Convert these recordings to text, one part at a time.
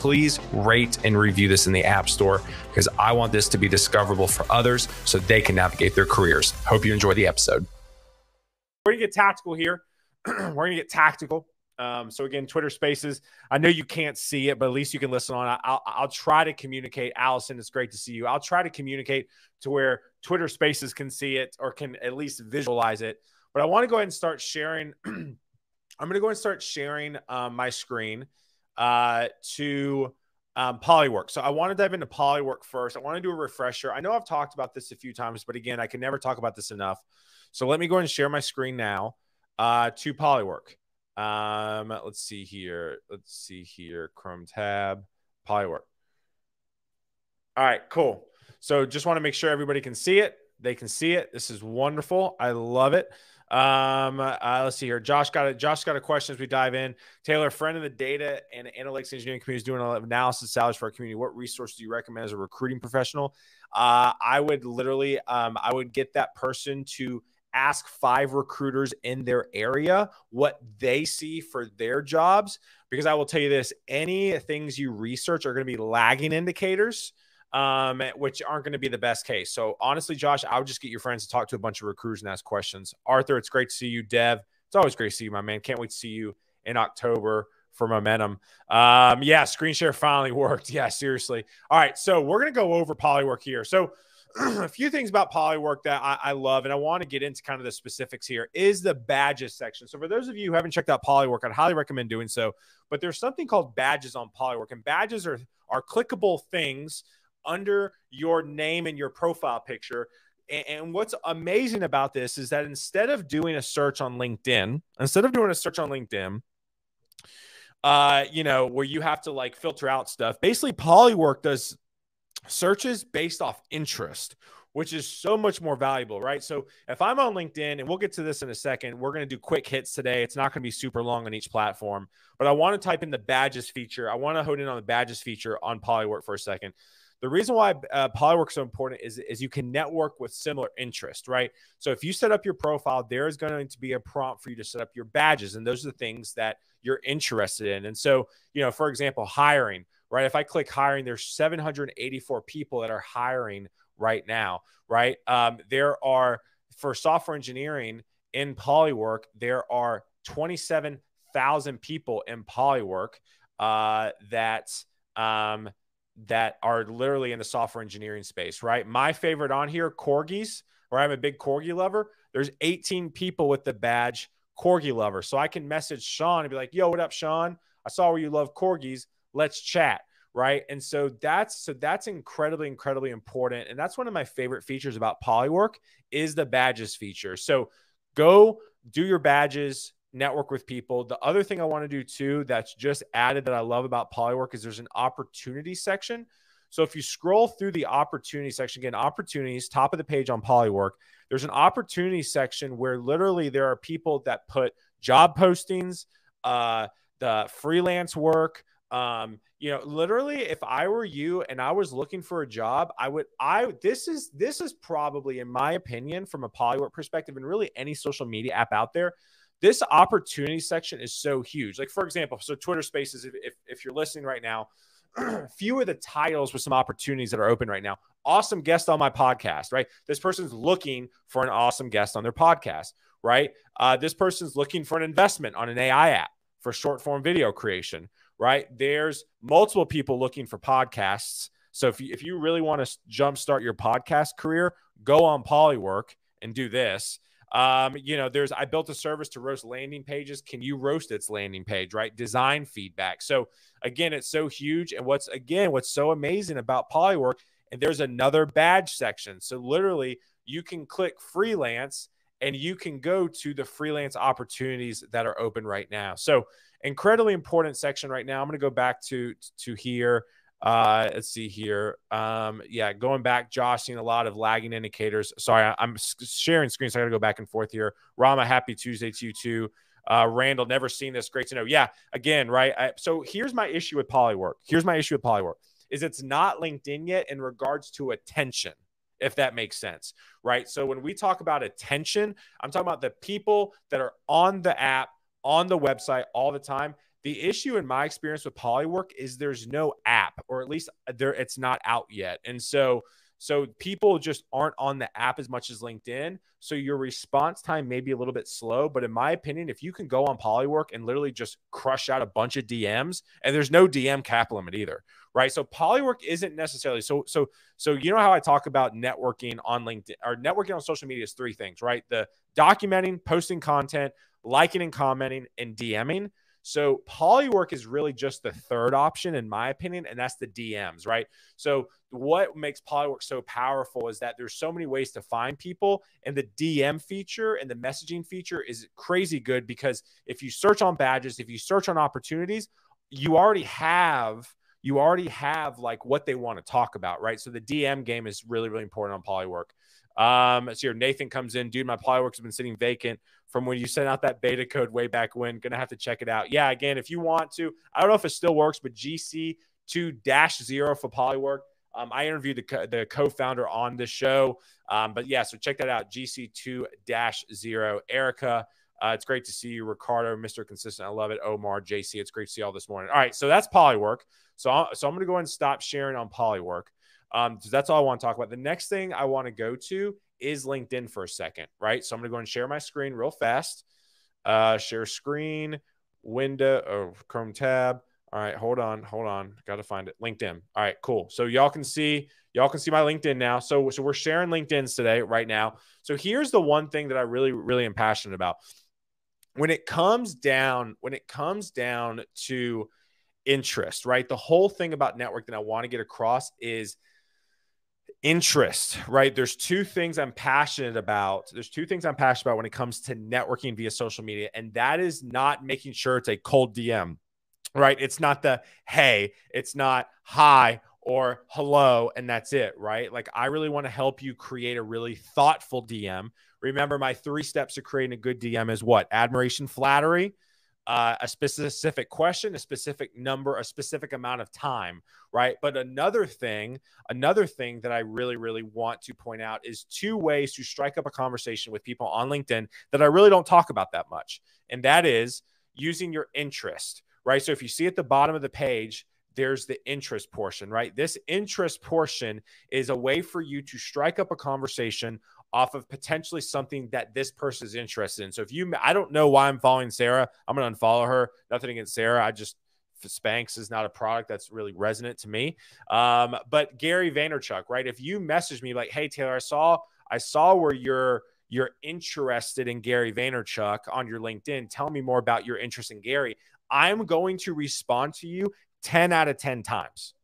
please rate and review this in the App Store because I want this to be discoverable for others so they can navigate their careers. Hope you enjoy the episode. We're going to get tactical here. We're going to get tactical. Um, so again, Twitter Spaces. I know you can't see it, but at least you can listen on. I'll, I'll try to communicate. Allison, it's great to see you. I'll try to communicate to where Twitter Spaces can see it or can at least visualize it. But I want to go ahead and start sharing. I'm going to go and start sharing um, my screen uh, to um, Polywork. So I want to dive into Polywork first. I want to do a refresher. I know I've talked about this a few times, but again, I can never talk about this enough. So let me go and share my screen now uh, to Polywork. Um, let's see here. Let's see here. Chrome tab, Polywork. All right, cool. So just want to make sure everybody can see it. They can see it. This is wonderful. I love it. Um, uh, let's see here. Josh got a Josh got a question as we dive in. Taylor, friend of the data and analytics engineering community, is doing an analysis salaries for our community. What resource do you recommend as a recruiting professional? Uh, I would literally, um, I would get that person to ask five recruiters in their area what they see for their jobs. Because I will tell you this: any things you research are going to be lagging indicators um, which aren't going to be the best case. So honestly, Josh, I would just get your friends to talk to a bunch of recruiters and ask questions. Arthur, it's great to see you. Dev, it's always great to see you, my man. Can't wait to see you in October for momentum. Um, yeah, screen share finally worked. Yeah, seriously. All right, so we're gonna go over Polywork here. So a few things about Polywork that I, I, love, and I want to get into kind of the specifics here, is the badges section. So for those of you who haven't checked out Polywork, I'd highly recommend doing so. But there's something called badges on Polywork, and badges are are clickable things under your name and your profile picture. And what's amazing about this is that instead of doing a search on LinkedIn, instead of doing a search on LinkedIn, uh, you know, where you have to like filter out stuff, basically Polywork does searches based off interest, which is so much more valuable, right? So if I'm on LinkedIn, and we'll get to this in a second, we're going to do quick hits today. It's not going to be super long on each platform, but I want to type in the badges feature. I want to hone in on the badges feature on Polywork for a second. The reason why uh, Polywork is so important is, is you can network with similar interest, right? So if you set up your profile, there is going to be a prompt for you to set up your badges, and those are the things that you're interested in. And so, you know, for example, hiring, right? If I click hiring, there's 784 people that are hiring right now, right? Um, there are for software engineering in Polywork, there are 27,000 people in Polywork uh, that um, that are literally in the software engineering space, right? My favorite on here, corgis, where I'm a big corgi lover. There's 18 people with the badge corgi lover. So I can message Sean and be like, yo, what up, Sean? I saw where you love corgis. Let's chat. Right. And so that's so that's incredibly, incredibly important. And that's one of my favorite features about Polywork is the badges feature. So go do your badges, network with people. The other thing I want to do too that's just added that I love about Polywork is there's an opportunity section. So if you scroll through the opportunity section, again, opportunities, top of the page on Polywork, there's an opportunity section where literally there are people that put job postings, uh, the freelance work, um, you know, literally, if I were you and I was looking for a job, I would, I, this is, this is probably, in my opinion, from a Polywork perspective, and really any social media app out there, this opportunity section is so huge. Like, for example, so Twitter Spaces, if, if, if you're listening right now, few of the titles with some opportunities that are open right now. Awesome guest on my podcast, right? This person's looking for an awesome guest on their podcast, right? Uh, this person's looking for an investment on an AI app for short form video creation, right? There's multiple people looking for podcasts. So if you, if you really want to jumpstart your podcast career, go on Polywork and do this. Um, you know, there's I built a service to roast landing pages. Can you roast its landing page, right? Design feedback. So again, it's so huge. And what's again, what's so amazing about Polywork, and there's another badge section. So literally you can click freelance and you can go to the freelance opportunities that are open right now. So incredibly important section right now. I'm going to go back to to here. Uh, let's see here. Um, yeah, going back, Josh, seeing a lot of lagging indicators. Sorry, I, am sharing screens. so I got to go back and forth here. Rama, happy Tuesday to you too. Uh, Randall, never seen this. Great to know. Yeah, again, right. I, so here's my issue with Polywork. Here's my issue with Polywork is it's not LinkedIn yet in regards to attention if that makes sense, right? So when we talk about attention, I'm talking about the people that are on the app, on the website all the time. The issue in my experience with Polywork is there's no app, or at least uh, there it's not out yet. And so so people just aren't on the app as much as LinkedIn. So your response time may be a little bit slow. But in my opinion, if you can go on Polywork and literally just crush out a bunch of DMs, and there's no DM cap limit either, right? So Polywork isn't necessarily so so so you know how I talk about networking on LinkedIn or networking on social media is three things, right? The documenting, posting content, liking and commenting, and DMing. So Polywork is really just the third option, in my opinion, and that's the DMs, right? So what makes Polywork so powerful is that there's so many ways to find people, and the DM feature and the messaging feature is crazy good because if you search on badges, if you search on opportunities, you already have you already have like what they want to talk about, right? So the DM game is really, really important on Polywork. Um, so here Nathan comes in, dude. My Polyworks have been sitting vacant from when you sent out that beta code way back when. Gonna have to check it out. Yeah, again, if you want to, I don't know if it still works, but GC two dash zero for Polywork. Um, I interviewed the, co- the co-founder on the show, um, but yeah, so check that out. GC two dash zero. Erica, uh, it's great to see you, Ricardo, Mr. Consistent. I love it. Omar, JC, it's great to see you all this morning. All right, so that's Polywork. So, i so I'm going to go ahead and stop sharing on Polywork. Um, that's all I want to talk about. The next thing I want to go to is LinkedIn for a second, right? So I'm going to go and share my screen real fast. Uh, share screen, window, or Chrome tab. All right, hold on, hold on. Got to find it. LinkedIn. All right, cool. So y'all can see, y'all can see my LinkedIn now. So, so we're sharing LinkedIn's today, right now. So here's the one thing that I really, really am passionate about. When it comes down, when it comes down to interest, right? The whole thing about network that I want to get across is – interest, right? There's two things I'm passionate about. There's two things I'm passionate about when it comes to networking via social media, and that is not making sure it's a cold DM, right? It's not the hey, it's not hi or hello, and that's it, right? Like, I really want to help you create a really thoughtful DM. Remember, my three steps to creating a good DM is what? Admiration, flattery, uh, a specific question, a specific number, a specific amount of time, right? But another thing, another thing that I really, really want to point out is two ways to strike up a conversation with people on LinkedIn that I really don't talk about that much. And that is using your interest, right? So if you see at the bottom of the page, there's the interest portion, right? This interest portion is a way for you to strike up a conversation off of potentially something that this person is interested in. So if you, I don't know why I'm following Sarah. I'm going to unfollow her. Nothing against Sarah. I just, Spanx is not a product that's really resonant to me. Um, but Gary Vaynerchuk, right? If you message me like, "Hey Taylor, I saw I saw where you're you're interested in Gary Vaynerchuk on your LinkedIn. Tell me more about your interest in Gary." I'm going to respond to you 10 out of 10 times.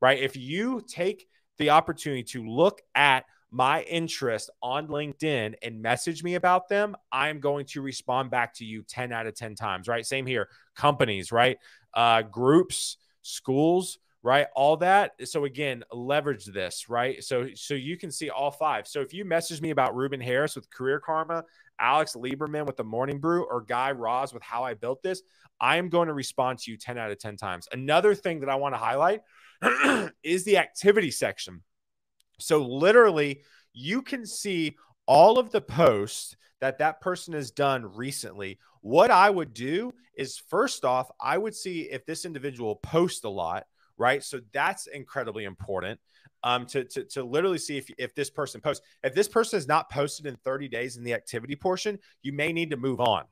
Right? If you take the opportunity to look at my interest on LinkedIn and message me about them, I'm going to respond back to you 10 out of 10 times, right? Same here. Companies, right? Uh, groups, schools, right? All that. So again, leverage this, right? So so you can see all five. So if you message me about Ruben Harris with Career Karma, Alex Lieberman with the Morning Brew, or Guy Raz with How I Built This, I am going to respond to you 10 out of 10 times. Another thing that I want to highlight is the activity section. So literally, you can see all of the posts that that person has done recently. What I would do is first off, I would see if this individual posts a lot, right? So that's incredibly important. Um, to, to, to literally see if, if this person posts. If this person is not posted in 30 days in the activity portion, you may need to move on,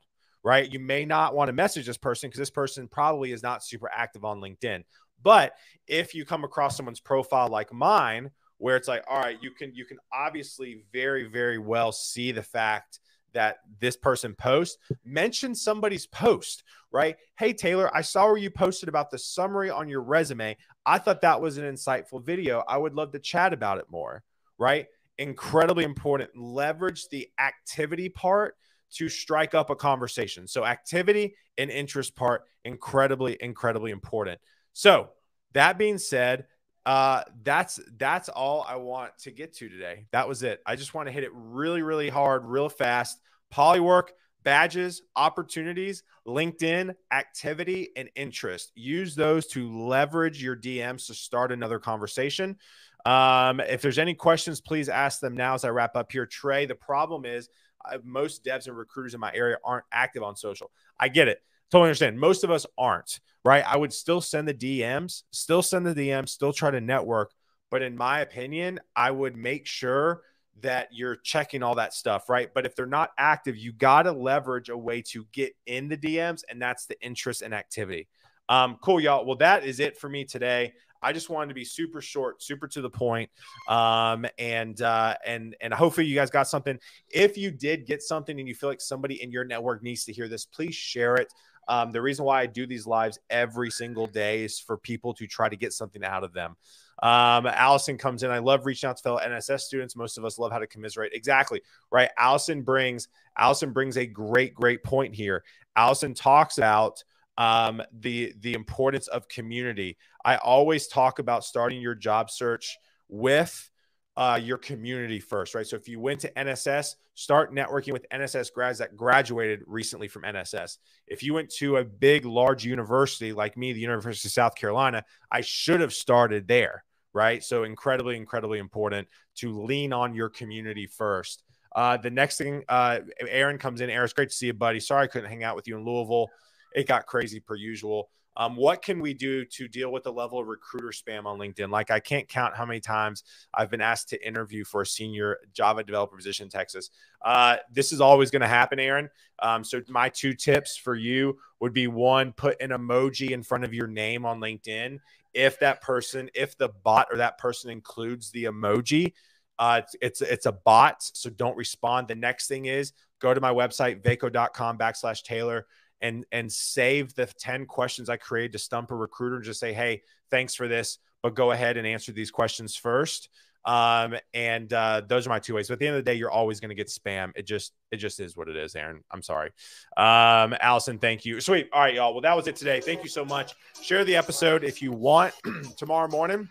right? You may not want to message this person because this person probably is not super active on LinkedIn. But if you come across someone's profile like mine, where it's like all right you can you can obviously very very well see the fact that this person posts, mention somebody's post, right? Hey, Taylor, I saw where you posted about the summary on your resume. I thought that was an insightful video. I would love to chat about it more, right? Incredibly important. Leverage the activity part to strike up a conversation. So, activity and interest part, incredibly, incredibly important. So, that being said, uh, that's that's all I want to get to today. That was it. I just want to hit it really, really hard, real fast. Polywork, badges, opportunities, LinkedIn, activity, and interest. Use those to leverage your DMs to start another conversation. Um, if there's any questions, please ask them now as I wrap up here. Trey, the problem is uh, most devs and recruiters in my area aren't active on social. I get it. Totally understand. Most of us aren't, right? I would still send the DMs, still send the DMs, still try to network. But in my opinion, I would make sure that you're checking all that stuff, right? But if they're not active, you got to leverage a way to get in the DMs, and that's the interest and activity. Um, cool, y'all. Well, that is it for me today. I just wanted to be super short, super to the point, um, and uh, and and hopefully you guys got something. If you did get something and you feel like somebody in your network needs to hear this, please share it. Um, the reason why I do these lives every single day is for people to try to get something out of them. Um, Allison comes in. I love reaching out to fellow NSS students. Most of us love how to commiserate. Exactly right. Allison brings Allison brings a great, great point here. Allison talks about um, the the importance of community. I always talk about starting your job search with uh, your community first, right? So if you went to NSS, start networking with NSS grads that graduated recently from NSS. If you went to a big, large university like me, the University of South Carolina, I should have started there, right? So incredibly, incredibly important to lean on your community first. Uh, the next thing, uh, Aaron comes in. Aaron, it's great to see you, buddy. Sorry I couldn't hang out with you in Louisville it got crazy per usual. Um, what can we do to deal with the level of recruiter spam on LinkedIn? Like, I can't count how many times I've been asked to interview for a senior Java developer position in Texas. Uh, this is always going to happen, Aaron. Um, so, my two tips for you would be one, put an emoji in front of your name on LinkedIn. If that person, if the bot or that person includes the emoji, uh, it's, it's it's a bot, so don't respond. The next thing is go to my website, vaco.com backslash Taylor and and save the 10 questions I created to stump a recruiter and just say, hey, thanks for this, but go ahead and answer these questions first. Um, and uh, those are my two ways. But at the end of the day, you're always going to get spam. It just it just is what it is, Aaron. I'm sorry. Um, Allison, thank you. Sweet. All right, y'all. Well, that was it today. Thank you so much. Share the episode if you want. Tomorrow morning,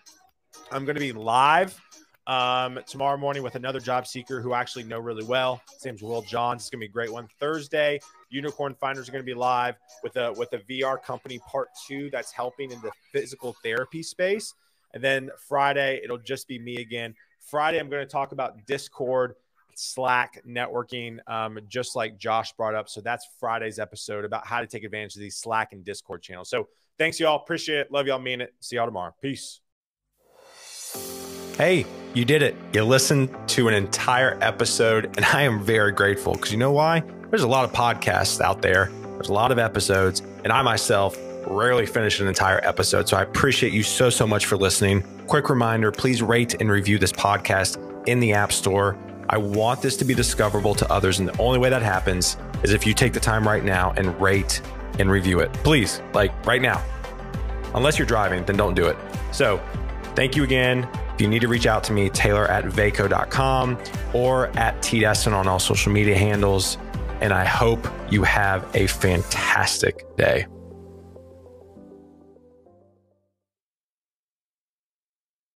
I'm going to be live um, tomorrow morning with another job seeker who I actually know really well. His name's Will Johns. It's gonna be a great one. Thursday, Unicorn Finders are gonna be live with a with a VR company part two that's helping in the physical therapy space. And then Friday, it'll just be me again. Friday, I'm going to talk about Discord, Slack networking, um, just like Josh brought up. So that's Friday's episode about how to take advantage of these Slack and Discord channels. So thanks, y'all. Appreciate it. Love y'all. Mean it. See y'all tomorrow. Peace. Hey, you did it. You listened to an entire episode, and I am very grateful because you know why? There's a lot of podcasts out there, there's a lot of episodes, and I myself rarely finish an entire episode. So I appreciate you so, so much for listening. Quick reminder please rate and review this podcast in the App Store. I want this to be discoverable to others. And the only way that happens is if you take the time right now and rate and review it. Please, like right now. Unless you're driving, then don't do it. So, thank you again. If you need to reach out to me, Taylor at vaco.com or at TDesseyn on all social media handles. And I hope you have a fantastic day.